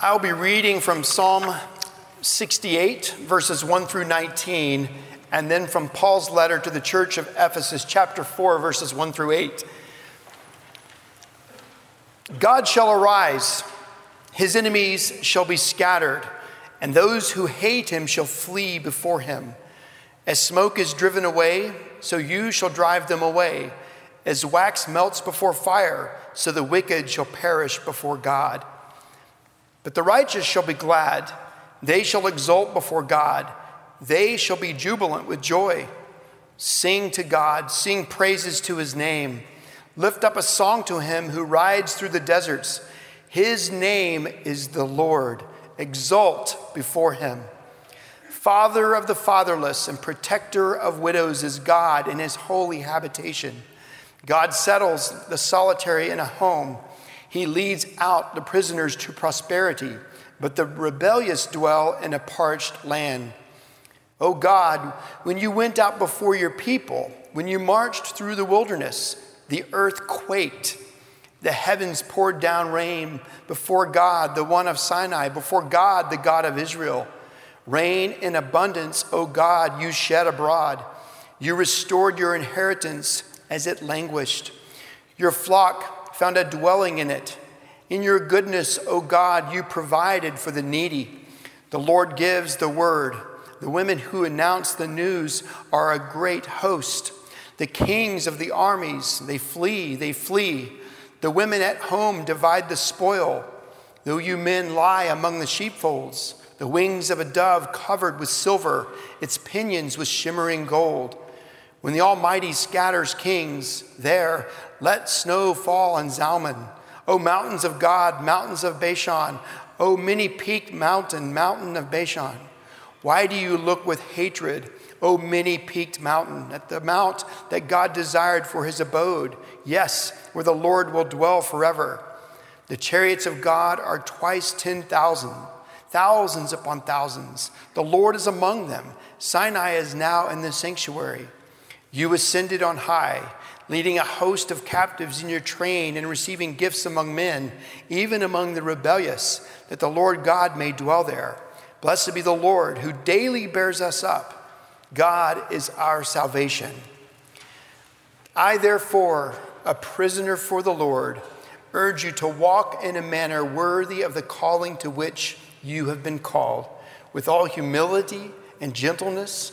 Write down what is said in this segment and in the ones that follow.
I'll be reading from Psalm 68, verses 1 through 19, and then from Paul's letter to the church of Ephesus, chapter 4, verses 1 through 8. God shall arise, his enemies shall be scattered, and those who hate him shall flee before him. As smoke is driven away, so you shall drive them away. As wax melts before fire, so the wicked shall perish before God. But the righteous shall be glad, they shall exult before God, they shall be jubilant with joy. Sing to God, sing praises to his name. Lift up a song to him who rides through the deserts. His name is the Lord. Exult before him. Father of the fatherless and protector of widows is God in his holy habitation. God settles the solitary in a home. He leads out the prisoners to prosperity, but the rebellious dwell in a parched land. O oh God, when you went out before your people, when you marched through the wilderness, the earth quaked. The heavens poured down rain before God, the one of Sinai, before God, the God of Israel. Rain in abundance, O God, you shed abroad. You restored your inheritance as it languished. Your flock found a dwelling in it. In your goodness, O God, you provided for the needy. The Lord gives the word. The women who announce the news are a great host. The kings of the armies, they flee, they flee. The women at home divide the spoil. Though you men lie among the sheepfolds, the wings of a dove covered with silver, its pinions with shimmering gold. When the Almighty scatters kings, there let snow fall on Zalmon. O mountains of God, mountains of Bashan, O many peaked mountain, mountain of Bashan. Why do you look with hatred, O many peaked mountain, at the mount that God desired for his abode? Yes, where the Lord will dwell forever. The chariots of God are twice 10,000, thousands upon thousands. The Lord is among them. Sinai is now in the sanctuary. You ascended on high, leading a host of captives in your train and receiving gifts among men, even among the rebellious, that the Lord God may dwell there. Blessed be the Lord who daily bears us up. God is our salvation. I, therefore, a prisoner for the Lord, urge you to walk in a manner worthy of the calling to which you have been called, with all humility and gentleness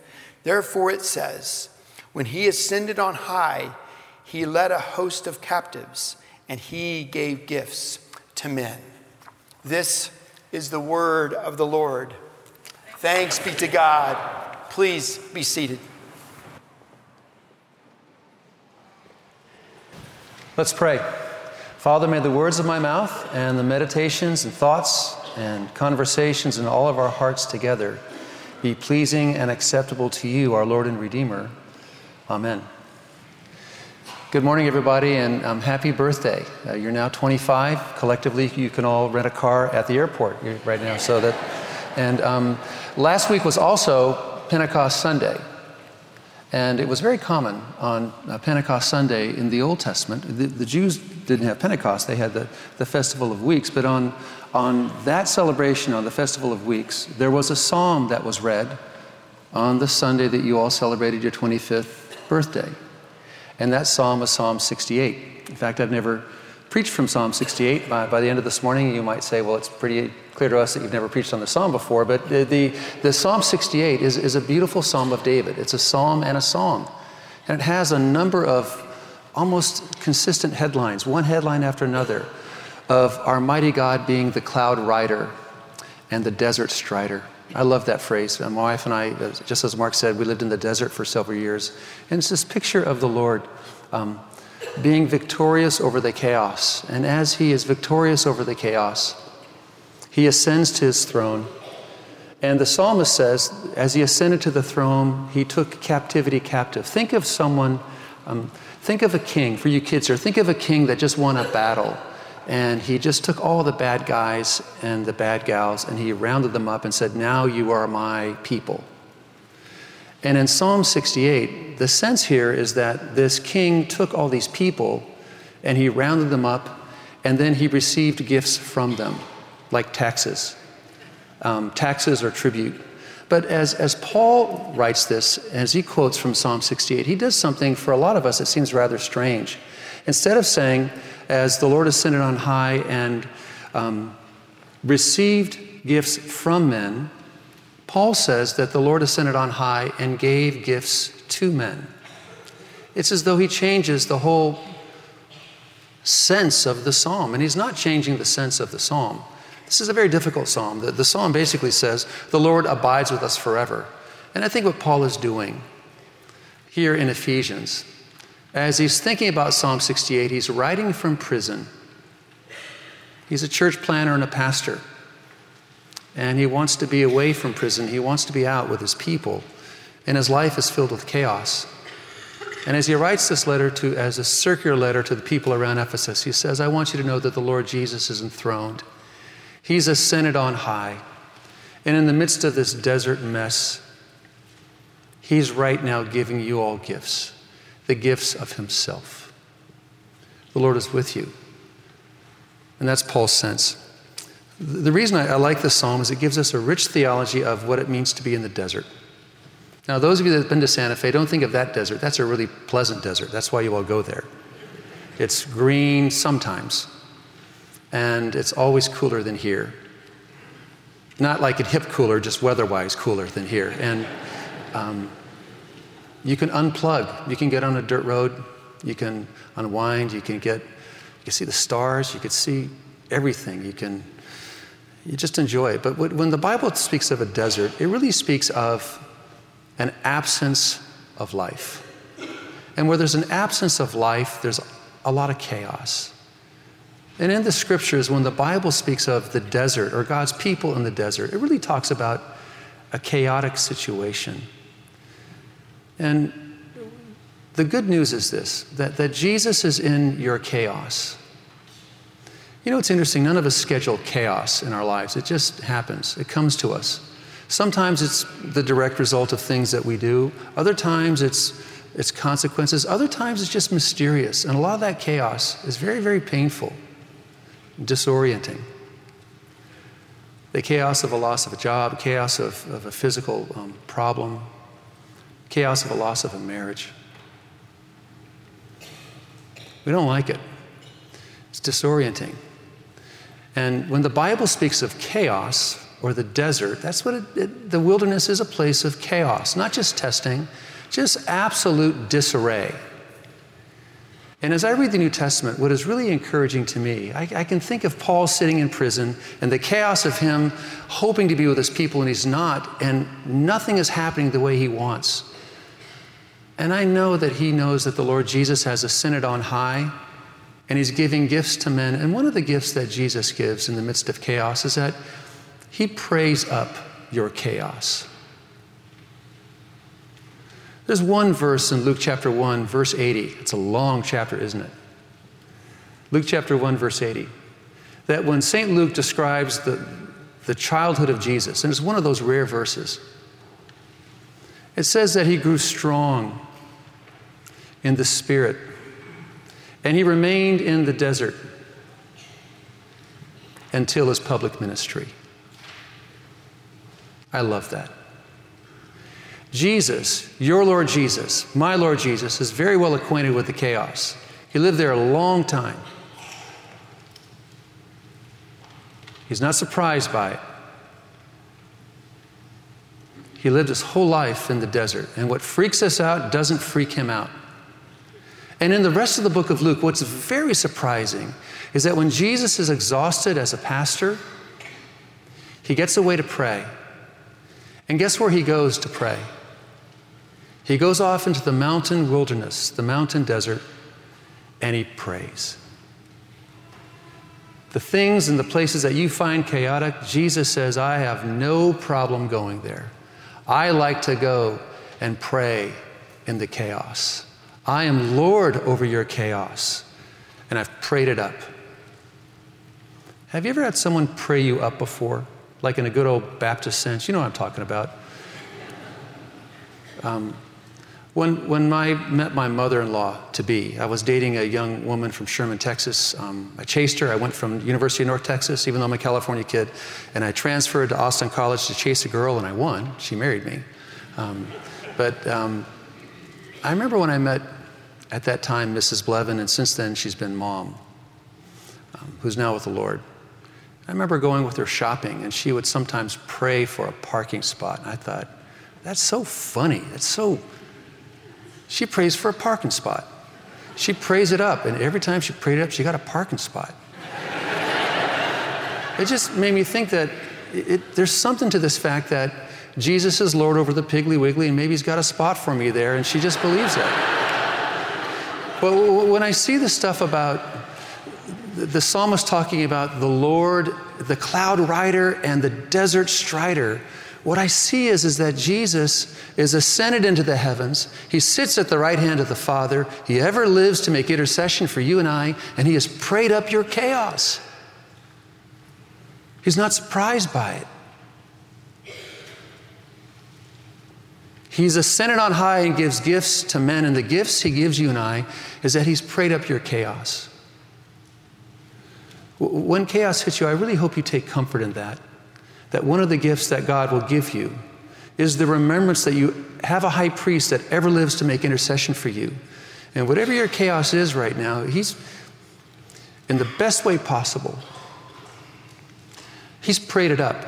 Therefore, it says, When he ascended on high, he led a host of captives, and he gave gifts to men. This is the word of the Lord. Thanks be to God. Please be seated. Let's pray. Father, may the words of my mouth and the meditations and thoughts and conversations in all of our hearts together be pleasing and acceptable to you, our Lord and Redeemer. Amen. Good morning, everybody, and um, happy birthday. Uh, you're now 25. Collectively, you can all rent a car at the airport right now. So that, and um, last week was also Pentecost Sunday. And it was very common on uh, Pentecost Sunday in the Old Testament. The, the, Jews didn't have Pentecost, they had the, the Festival of Weeks. But on, on that celebration, on the Festival of Weeks, there was a psalm that was read on the Sunday that you all celebrated your 25th birthday. And that psalm was Psalm 68. In fact, I've never preached from Psalm 68. By, by the end of this morning, you might say, well, it's pretty clear to us that you've never preached on the psalm before. But the, the, the Psalm 68 is, is a beautiful psalm of David. It's a psalm and a song. And it has a number of almost consistent headlines, one headline after another, of our mighty God being the cloud rider and the desert strider. I love that phrase. My wife and I, just as Mark said, we lived in the desert for several years. And it's this picture of the Lord um, being victorious over the chaos. And as he is victorious over the chaos, He ascends to his throne. And the psalmist says, as he ascended to the throne, he took captivity captive. Think of someone, um, think of a king, for you kids here, think of a king that just won a battle. And he just took all the bad guys and the bad gals and he rounded them up and said, Now you are my people. And in Psalm 68, the sense here is that this king took all these people and he rounded them up and then he received gifts from them, like taxes. Um, taxes or tribute. But as, as Paul writes this, as he quotes from Psalm 68, he does something for a lot of us that seems rather strange. Instead of saying, as the Lord ascended on high and um, received gifts from men, Paul says that the Lord ascended on high and gave gifts to men. It's as though he changes the whole sense of the psalm, and he's not changing the sense of the psalm. This is a very difficult psalm. The, the psalm basically says, The Lord abides with us forever. And I think what Paul is doing here in Ephesians, as he's thinking about Psalm 68, he's writing from prison. He's a church planter and a pastor and he wants to be away from prison. He wants to be out with his people, and his life is filled with chaos. And as he writes this letter to, as a circular letter to the people around Ephesus, he says, I want you to know that the Lord Jesus is enthroned. He's ascended on high. And in the midst of this desert mess, he's right now giving you all gifts, the gifts of himself. The Lord is with you. And that's Paul's sense. The reason I, I like this psalm is it gives us a rich theology of what it means to be in the desert. Now, those of you that have been to Santa Fe, don't think of that desert. That's a really pleasant desert. That's why you all go there. It's green sometimes, and it's always cooler than here. Not like a hip cooler, just weather wise cooler than here. And um, you can unplug. You can get on a dirt road. You can unwind. You can get, you can see the stars. You can see everything. You can you just enjoy it. But when the Bible speaks of a desert, it really speaks of an absence of life. And where there's an absence of life, there's a lot of chaos. And in the scriptures, when the Bible speaks of the desert or God's people in the desert, it really talks about a chaotic situation. And the good news is this that, that Jesus is in your chaos. You know, it's interesting. None of us schedule chaos in our lives, it just happens, it comes to us. Sometimes it's the direct result of things that we do, other times it's, it's consequences, other times it's just mysterious. And a lot of that chaos is very, very painful, disorienting. The chaos of a loss of a job, chaos of, of a physical um, problem, chaos of a loss of a marriage. We don't like it. It's disorienting. And when the Bible speaks of chaos or the desert, that's what it, it, the wilderness is a place of chaos, not just testing, just absolute disarray. And as I read the New Testament, what is really encouraging to me, I, I, can think of Paul sitting in prison and the chaos of him hoping to be with his people and he's not, and nothing is happening the way he wants. And I know that he knows that the Lord Jesus has ascended on high and he's giving gifts to men. And one of the gifts that Jesus gives in the midst of chaos is that he prays up your chaos. There's one verse in Luke chapter 1, verse 80. It's a long chapter, isn't it? Luke chapter 1, verse 80. That when St. Luke describes the, the childhood of Jesus, and it's one of those rare verses, it says that he grew strong in the Spirit and he remained in the desert until his public ministry. I love that. Jesus, your Lord Jesus, my Lord Jesus, is very well acquainted with the chaos. He lived there a long time. He's not surprised by it. He lived his whole life in the desert, and what freaks us out doesn't freak him out. And in the rest of the book of Luke, what's very surprising is that when Jesus is exhausted as a pastor, he gets away to pray. And guess where he goes to pray? He goes off into the mountain wilderness, the mountain desert, and he prays. The things and the places that you find chaotic, Jesus says, I have no problem going there. I like to go and pray in the chaos. I am Lord over your chaos, and I've prayed it up. Have you ever had someone pray you up before? Like in a good old Baptist sense? You know what I'm talking about. Um, when, when I met my mother in law to be, I was dating a young woman from Sherman, Texas. Um, I chased her. I went from University of North Texas, even though I'm a California kid, and I transferred to Austin College to chase a girl, and I won. She married me. Um, but um, I remember when I met, at that time, Mrs. Blevin, and since then she's been mom, um, who's now with the Lord. I remember going with her shopping, and she would sometimes pray for a parking spot. And I thought, that's so funny. That's so. She prays for a parking spot. She prays it up, and every time she prayed it up, she got a parking spot. it just made me think that it, there's something to this fact that Jesus is Lord over the Piggly Wiggly, and maybe He's got a spot for me there, and she just believes it. But when I see the stuff about the psalmist talking about the Lord, the cloud rider, and the desert strider, what I see is, is that Jesus is ascended into the heavens. He sits at the right hand of the Father. He ever lives to make intercession for you and I, and He has prayed up your chaos. He's not surprised by it. He's ascended on high and gives gifts to men, and the gifts he gives you and I is that he's prayed up your chaos. When chaos hits you, I really hope you take comfort in that. That one of the gifts that God will give you is the remembrance that you have a high priest that ever lives to make intercession for you. And whatever your chaos is right now, he's in the best way possible. He's prayed it up.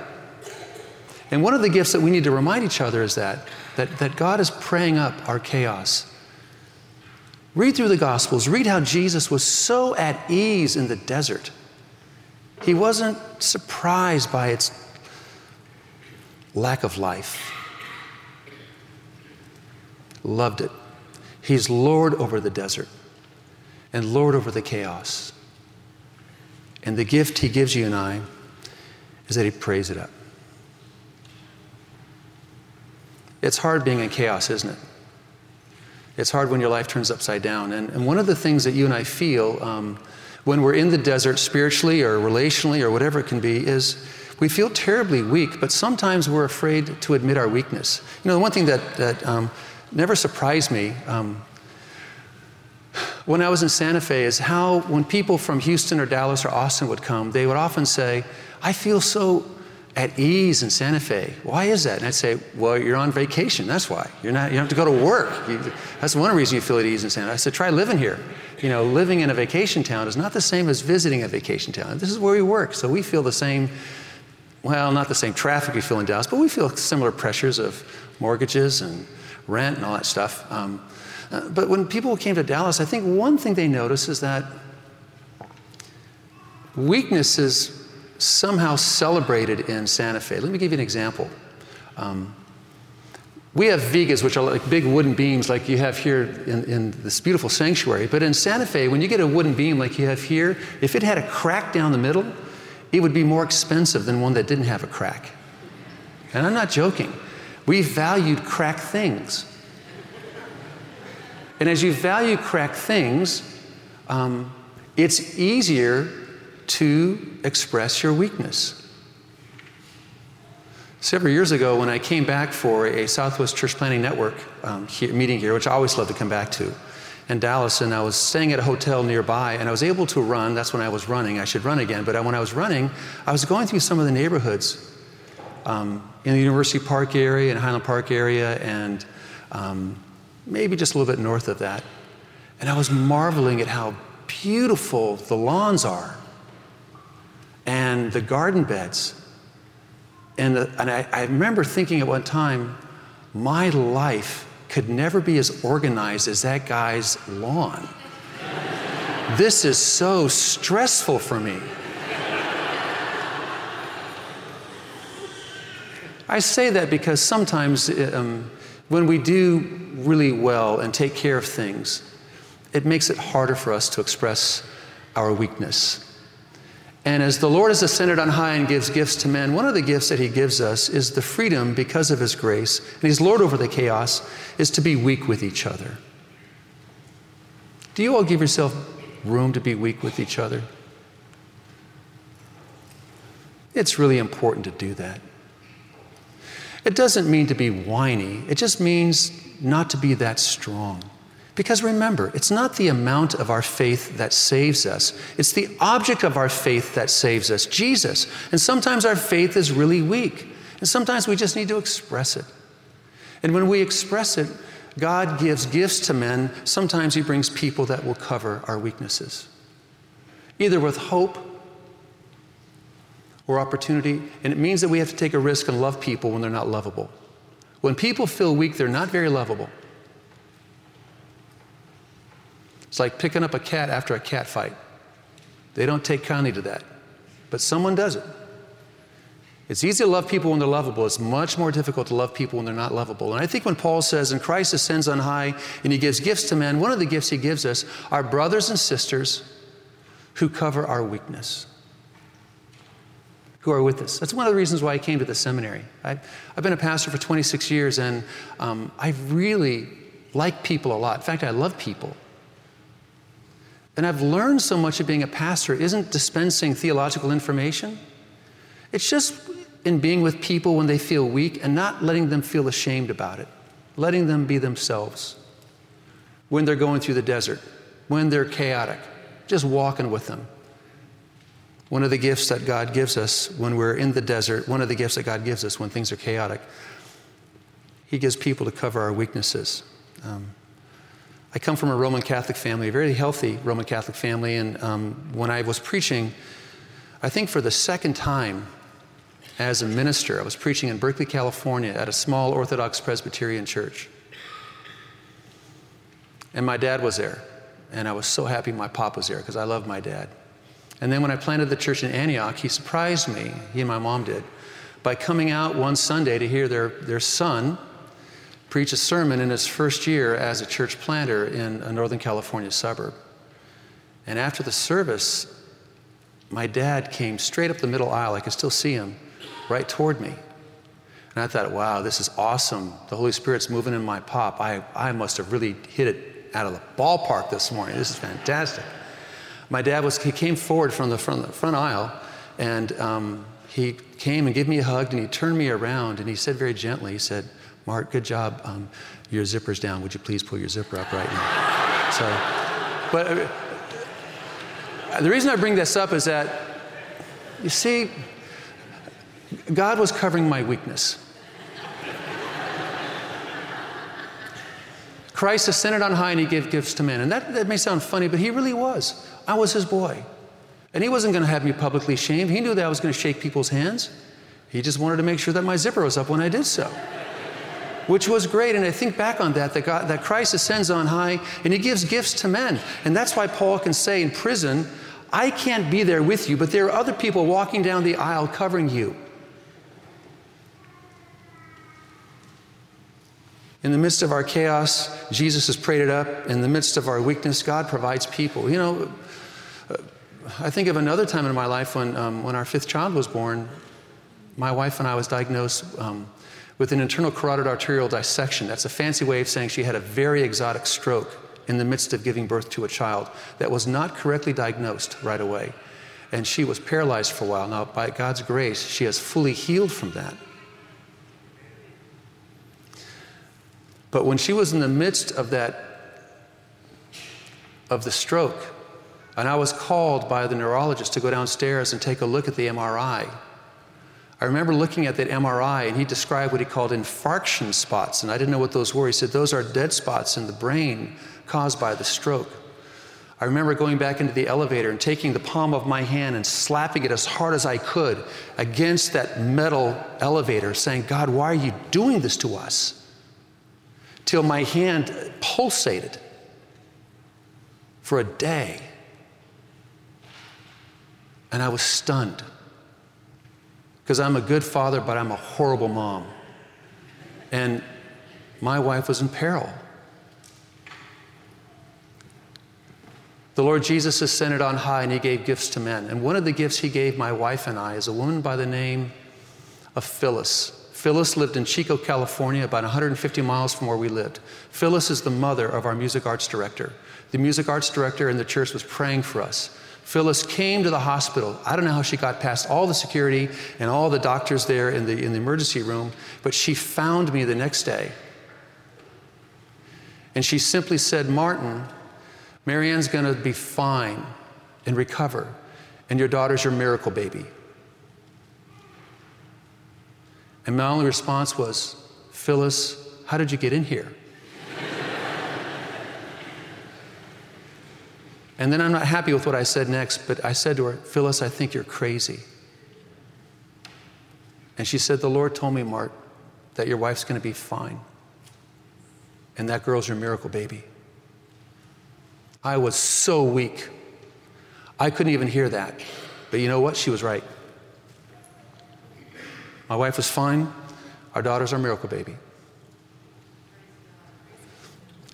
And one of the gifts that we need to remind each other is that that, that God is praying up our chaos. Read through the Gospels, read how Jesus was so at ease in the desert. He wasn't surprised by its lack of life. Loved it. He's Lord over the desert and Lord over the chaos. And the gift He gives you and I is that He prays it up. It's hard being in chaos, isn't it? It's hard when your life turns upside down. And, and one of the things that you and I feel um, when we're in the desert spiritually or relationally or whatever it can be is we feel terribly weak, but sometimes we're afraid to admit our weakness. You know, the one thing that, that um, never surprised me um, when I was in Santa Fe is how when people from Houston or Dallas or Austin would come, they would often say, I feel so at ease in Santa Fe. Why is that? And I'd say, well, you're on vacation. That's why. You're not, you don't have to go to work. You, that's one reason you feel at ease in Santa Fe. I said, try living here. You know, living in a vacation town is not the same as visiting a vacation town. This is where we work. So we feel the same, well, not the same traffic we feel in Dallas, but we feel similar pressures of mortgages and rent and all that stuff. Um, uh, but when people came to Dallas, I think one thing they noticed is that weakness is somehow celebrated in Santa Fe. Let me give you an example. Um, we have vigas, which are like big wooden beams like you have here in, in, this beautiful sanctuary. But in Santa Fe, when you get a wooden beam like you have here, if it had a crack down the middle, it would be more expensive than one that didn't have a crack. And I'm not joking. We valued crack things. And as you value crack things, um, it's easier to express your weakness. Several years ago, when I came back for a Southwest Church Planting Network um, here, meeting here, which I always love to come back to, in Dallas, and I was staying at a hotel nearby, and I was able to run. That's when I was running. I should run again, but when I was running, I was going through some of the neighborhoods um, in the University Park area and Highland Park area, and um, maybe just a little bit north of that. And I was marveling at how beautiful the lawns are and the garden beds. And, the, and I, I remember thinking at one time, my life could never be as organized as that guy's lawn. this is so stressful for me. I say that because sometimes um, when we do really well and take care of things, it makes it harder for us to express our weakness. And as the Lord has ascended on high and gives gifts to men, one of the gifts that he gives us is the freedom because of his grace, and he's Lord over the chaos, is to be weak with each other. Do you all give yourself room to be weak with each other? It's really important to do that. It doesn't mean to be whiny, it just means not to be that strong. Because remember, it's not the amount of our faith that saves us, it's the object of our faith that saves us, Jesus. And sometimes our faith is really weak, and sometimes we just need to express it. And when we express it, God gives gifts to men. Sometimes He brings people that will cover our weaknesses, either with hope or opportunity. And it means that we have to take a risk and love people when they're not lovable. When people feel weak, they're not very lovable. It's like picking up a cat after a cat fight. They don't take kindly to that, but someone does it. It's easy to love people when they're lovable. It's much more difficult to love people when they're not lovable. And I think when Paul says, and Christ ascends on high and he gives gifts to men, one of the gifts he gives us are brothers and sisters who cover our weakness, who are with us. That's one of the reasons why I came to the seminary. I, have been a pastor for 26 years and um, I really like people a lot. In fact, I love people. And I've learned so much of being a pastor isn't dispensing theological information. It's just in being with people when they feel weak and not letting them feel ashamed about it, letting them be themselves. When they're going through the desert, when they're chaotic, just walking with them. One of the gifts that God gives us when we're in the desert, one of the gifts that God gives us when things are chaotic, He gives people to cover our weaknesses. Um, I come from a Roman Catholic family, a very healthy Roman Catholic family, and um, when I was preaching, I think for the second time as a minister, I was preaching in Berkeley, California at a small Orthodox Presbyterian church. And my dad was there, and I was so happy my pop was there because I love my dad. And then when I planted the church in Antioch, he surprised me, he and my mom did, by coming out one Sunday to hear their, their son preach a sermon in his first year as a church planter in a Northern California suburb. And after the service, my dad came straight up the middle aisle. I could still see him right toward me. And I thought, wow, this is awesome. The Holy Spirit's moving in my pop. I, I must have really hit it out of the ballpark this morning. This is fantastic. My dad was, he came forward from the front, the front aisle and um, he came and gave me a hug and he turned me around and he said very gently, he said, Mark, good job. Um, your zipper's down. Would you please pull your zipper up right now? So, but uh, the reason I bring this up is that, you see, God was covering my weakness. Christ ascended on high and he gave gifts to men. And that, that may sound funny, but he really was. I was his boy. And he wasn't going to have me publicly shamed. He knew that I was going to shake people's hands. He just wanted to make sure that my zipper was up when I did so which was great. And I think back on that, that, God, that Christ ascends on high and he gives gifts to men. And that's why Paul can say in prison, I can't be there with you, but there are other people walking down the aisle covering you. In the midst of our chaos, Jesus has prayed it up. In the midst of our weakness, God provides people. You know, I think of another time in my life when, um, when our fifth child was born. My wife and I was diagnosed um, with an internal carotid arterial dissection. That's a fancy way of saying she had a very exotic stroke in the midst of giving birth to a child that was not correctly diagnosed right away. And she was paralyzed for a while. Now, by God's grace, she has fully healed from that. But when she was in the midst of that, of the stroke, and I was called by the neurologist to go downstairs and take a look at the MRI, I remember looking at that MRI and he described what he called infarction spots, and I didn't know what those were. He said, Those are dead spots in the brain caused by the stroke. I remember going back into the elevator and taking the palm of my hand and slapping it as hard as I could against that metal elevator, saying, God, why are you doing this to us? Till my hand pulsated for a day. And I was stunned because I'm a good father, but I'm a horrible mom. And my wife was in peril. The Lord Jesus ascended on high and he gave gifts to men. And one of the gifts he gave my wife and I is a woman by the name of Phyllis. Phyllis lived in Chico, California, about 150 miles from where we lived. Phyllis is the mother of our music arts director. The music arts director in the church was praying for us. Phyllis came to the hospital. I don't know how she got past all the security and all the doctors there in the, in the emergency room, but she found me the next day. And she simply said, Martin, Marianne's going to be fine and recover, and your daughter's your miracle baby. And my only response was, Phyllis, how did you get in here? And then I'm not happy with what I said next, but I said to her, Phyllis, I think you're crazy. And she said, The Lord told me, Mark, that your wife's going to be fine. And that girl's your miracle baby. I was so weak. I couldn't even hear that. But you know what? She was right. My wife was fine. Our daughter's our miracle baby.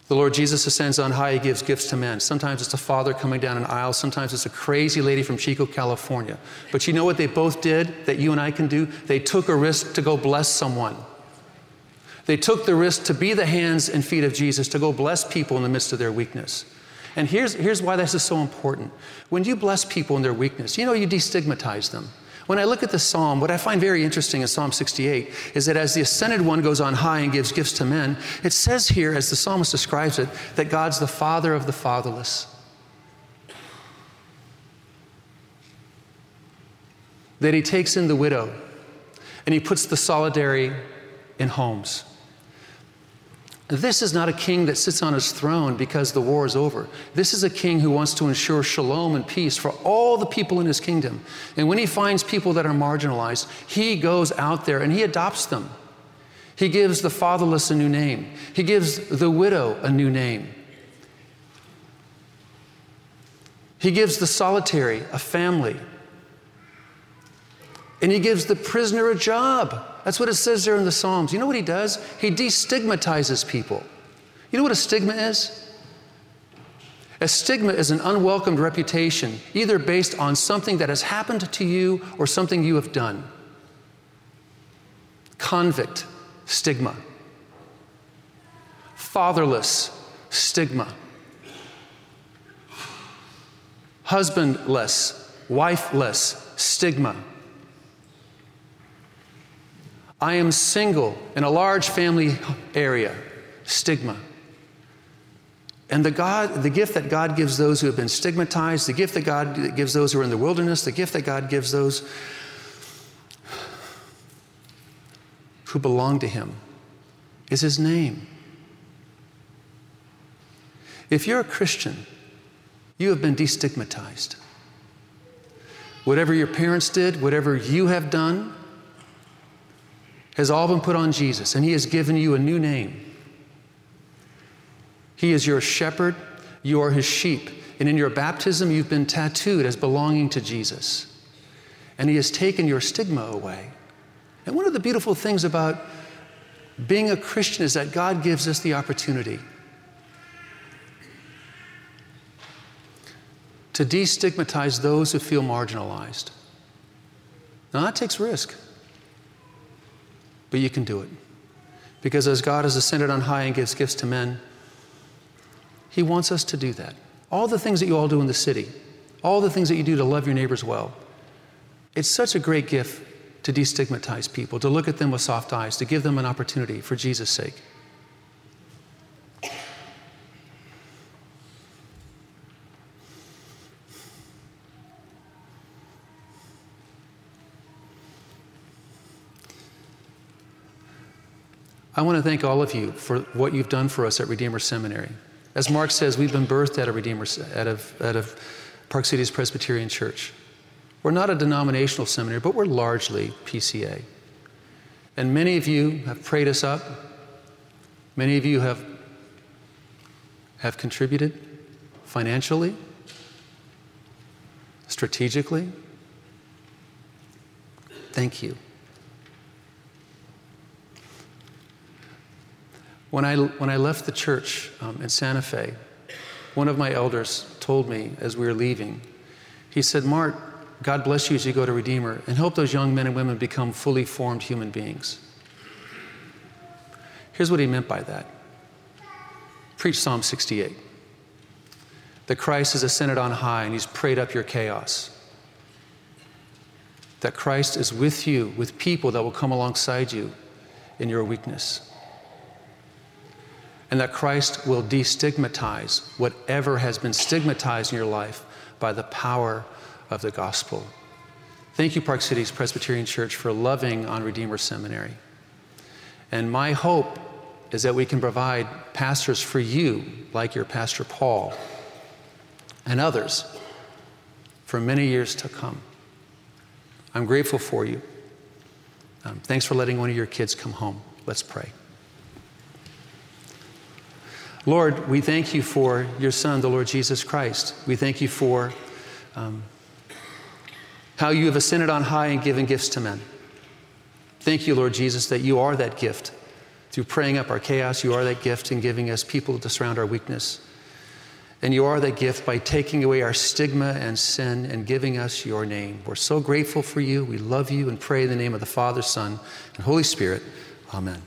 The Lord Jesus ascends on high, he gives gifts to men. Sometimes it's a father coming down an aisle, sometimes it's a crazy lady from Chico, California. But you know what they both did that you and I can do? They took a risk to go bless someone. They took the risk to be the hands and feet of Jesus, to go bless people in the midst of their weakness. And here's, here's why this is so important. When you bless people in their weakness, you know, you destigmatize them. When I look at the psalm, what I find very interesting in Psalm 68 is that as the ascended one goes on high and gives gifts to men, it says here, as the psalmist describes it, that God's the father of the fatherless. That he takes in the widow and he puts the solitary in homes. This is not a king that sits on his throne because the war is over. This is a king who wants to ensure shalom and peace for all the people in his kingdom. And when he finds people that are marginalized, he goes out there and he adopts them. He gives the fatherless a new name, he gives the widow a new name. He gives the solitary a family. And he gives the prisoner a job. That's what it says there in the Psalms. You know what he does? He destigmatizes people. You know what a stigma is? A stigma is an unwelcomed reputation, either based on something that has happened to you or something you have done. Convict, stigma. Fatherless, stigma. Husbandless, wifeless, stigma. I am single in a large family area, stigma. And the, God, the gift that God gives those who have been stigmatized, the gift that God gives those who are in the wilderness, the gift that God gives those who belong to Him is His name. If you're a Christian, you have been destigmatized. Whatever your parents did, whatever you have done, has all been put on Jesus, and He has given you a new name. He is your shepherd, you are His sheep. And in your baptism, you've been tattooed as belonging to Jesus. And He has taken your stigma away. And one of the beautiful things about being a Christian is that God gives us the opportunity to destigmatize those who feel marginalized. Now, that takes risk. But you can do it. Because as God has ascended on high and gives gifts to men, He wants us to do that. All the things that you all do in the city, all the things that you do to love your neighbors well, it's such a great gift to destigmatize people, to look at them with soft eyes, to give them an opportunity for Jesus' sake. I want to thank all of you for what you've done for us at Redeemer Seminary. As Mark says, we've been birthed out of Redeemer, out of, out of Park Cities Presbyterian Church. We're not a denominational seminary, but we're largely PCA. And many of you have prayed us up. Many of you have, have contributed financially, strategically. Thank you. When I, when I left the church um, in Santa Fe, one of my elders told me as we were leaving. He said, Mart, God bless you as you go to Redeemer, and help those young men and women become fully formed human beings. Here's what he meant by that. Preach Psalm 68. That Christ has ascended on high and he's prayed up your chaos. That Christ is with you, with people that will come alongside you in your weakness. And that Christ will destigmatize whatever has been stigmatized in your life by the power of the gospel. Thank you, Park Cities Presbyterian Church, for loving on Redeemer Seminary. And my hope is that we can provide pastors for you, like your Pastor Paul, and others for many years to come. I'm grateful for you. Um, thanks for letting one of your kids come home. Let's pray. Lord, we thank you for your Son, the Lord Jesus Christ. We thank you for um, how you have ascended on high and given gifts to men. Thank you, Lord Jesus, that you are that gift. Through praying up our chaos, you are that gift in giving us people to surround our weakness. And you are that gift by taking away our stigma and sin and giving us your name. We're so grateful for you. We love you and pray in the name of the Father, Son, and Holy Spirit. Amen.